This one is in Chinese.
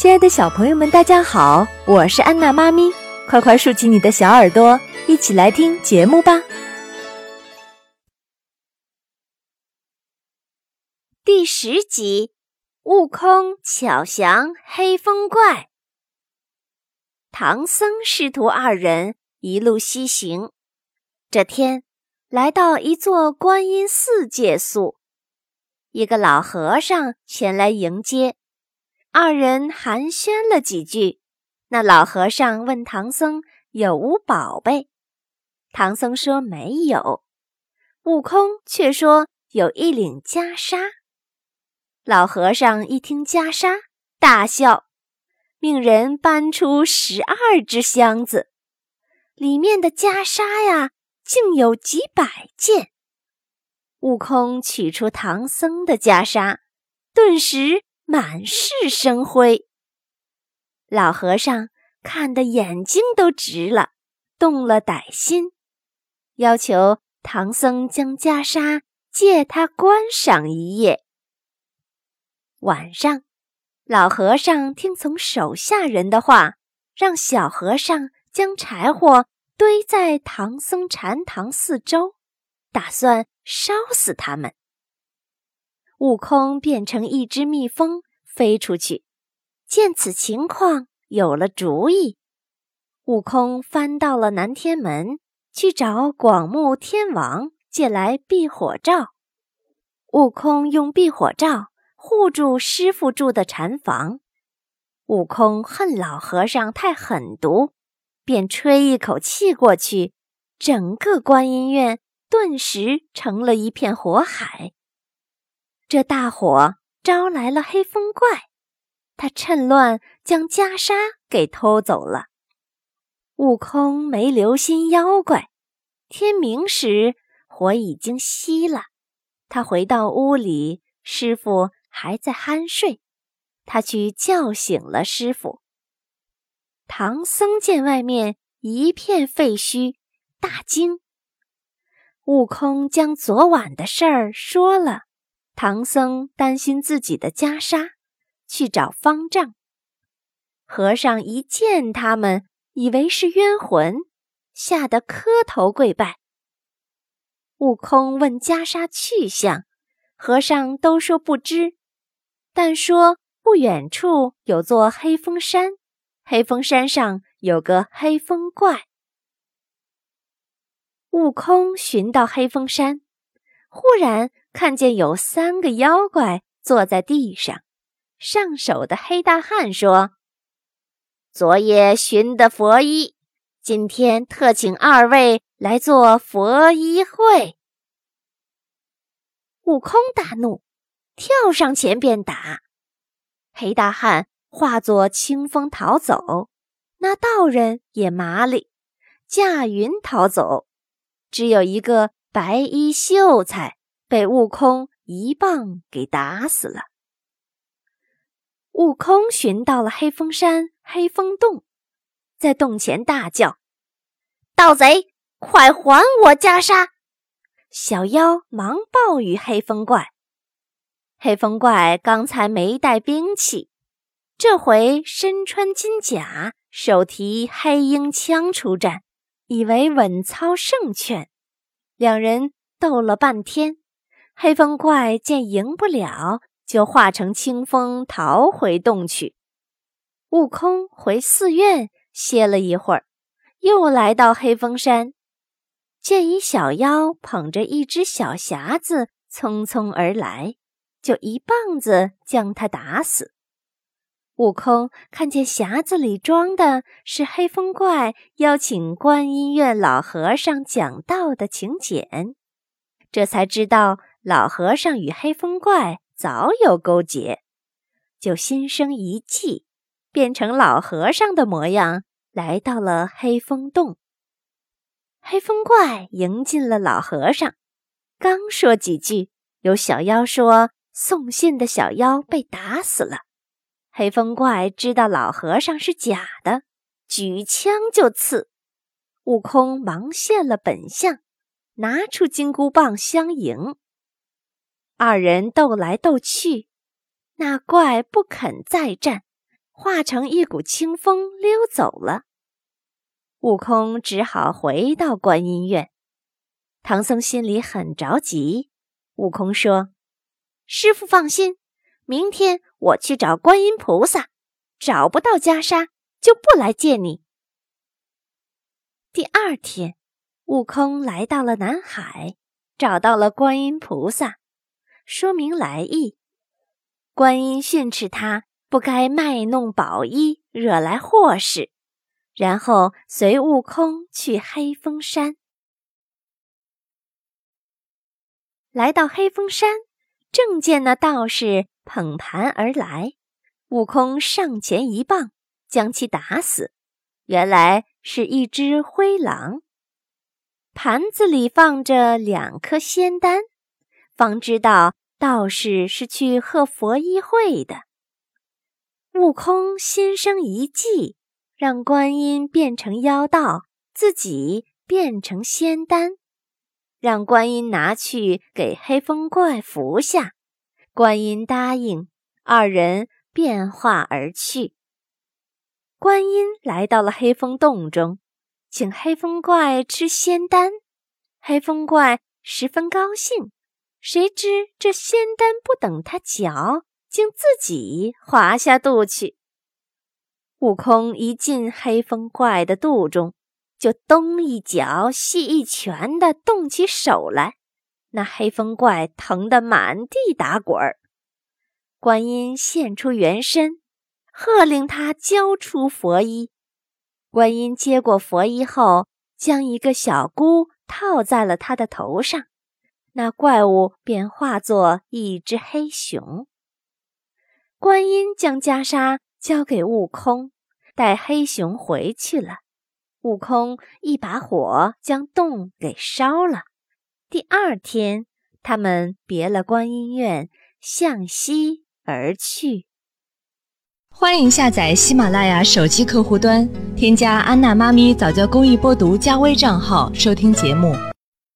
亲爱的小朋友们，大家好，我是安娜妈咪，快快竖起你的小耳朵，一起来听节目吧。第十集：悟空巧降黑风怪。唐僧师徒二人一路西行，这天来到一座观音寺借宿，一个老和尚前来迎接。二人寒暄了几句，那老和尚问唐僧有无宝贝，唐僧说没有，悟空却说有一领袈裟。老和尚一听袈裟，大笑，命人搬出十二只箱子，里面的袈裟呀，竟有几百件。悟空取出唐僧的袈裟，顿时。满是生辉，老和尚看得眼睛都直了，动了歹心，要求唐僧将袈裟借他观赏一夜。晚上，老和尚听从手下人的话，让小和尚将柴火堆在唐僧禅堂四周，打算烧死他们。悟空变成一只蜜蜂飞出去，见此情况有了主意。悟空翻到了南天门，去找广目天王借来避火罩。悟空用避火罩护住师傅住的禅房。悟空恨老和尚太狠毒，便吹一口气过去，整个观音院顿时成了一片火海。这大火招来了黑风怪，他趁乱将袈裟给偷走了。悟空没留心妖怪，天明时火已经熄了。他回到屋里，师傅还在酣睡，他去叫醒了师傅。唐僧见外面一片废墟，大惊。悟空将昨晚的事儿说了。唐僧担心自己的袈裟，去找方丈。和尚一见他们，以为是冤魂，吓得磕头跪拜。悟空问袈裟去向，和尚都说不知，但说不远处有座黑风山，黑风山上有个黑风怪。悟空寻到黑风山，忽然。看见有三个妖怪坐在地上，上手的黑大汉说：“昨夜寻得佛衣，今天特请二位来做佛衣会。”悟空大怒，跳上前便打。黑大汉化作清风逃走，那道人也麻利，驾云逃走。只有一个白衣秀才。被悟空一棒给打死了。悟空寻到了黑风山黑风洞，在洞前大叫：“盗贼，快还我袈裟！”小妖忙报与黑风怪。黑风怪刚才没带兵器，这回身穿金甲，手提黑鹰枪出战，以为稳操胜券。两人斗了半天。黑风怪见赢不了，就化成清风逃回洞去。悟空回寺院歇了一会儿，又来到黑风山，见一小妖捧着一只小匣子匆匆而来，就一棒子将他打死。悟空看见匣子里装的是黑风怪邀请观音院老和尚讲道的请柬，这才知道。老和尚与黑风怪早有勾结，就心生一计，变成老和尚的模样，来到了黑风洞。黑风怪迎进了老和尚，刚说几句，有小妖说送信的小妖被打死了。黑风怪知道老和尚是假的，举枪就刺。悟空忙现了本相，拿出金箍棒相迎。二人斗来斗去，那怪不肯再战，化成一股清风溜走了。悟空只好回到观音院。唐僧心里很着急。悟空说：“师傅放心，明天我去找观音菩萨，找不到袈裟就不来见你。”第二天，悟空来到了南海，找到了观音菩萨，说明来意。观音训斥他不该卖弄宝衣，惹来祸事，然后随悟空去黑风山。来到黑风山，正见那道士捧盘而来，悟空上前一棒，将其打死。原来是一只灰狼，盘子里放着两颗仙丹，方知道道士是去贺佛衣会的。悟空心生一计，让观音变成妖道，自己变成仙丹。让观音拿去给黑风怪服下，观音答应，二人变化而去。观音来到了黑风洞中，请黑风怪吃仙丹，黑风怪十分高兴。谁知这仙丹不等他嚼，竟自己滑下肚去。悟空一进黑风怪的肚中。就东一脚西一拳的动起手来，那黑风怪疼得满地打滚儿。观音现出原身，喝令他交出佛衣。观音接过佛衣后，将一个小箍套在了他的头上，那怪物便化作一只黑熊。观音将袈裟交给悟空，带黑熊回去了。悟空一把火将洞给烧了。第二天，他们别了观音院，向西而去。欢迎下载喜马拉雅手机客户端，添加安娜妈咪早教公益播读加微账号，收听节目。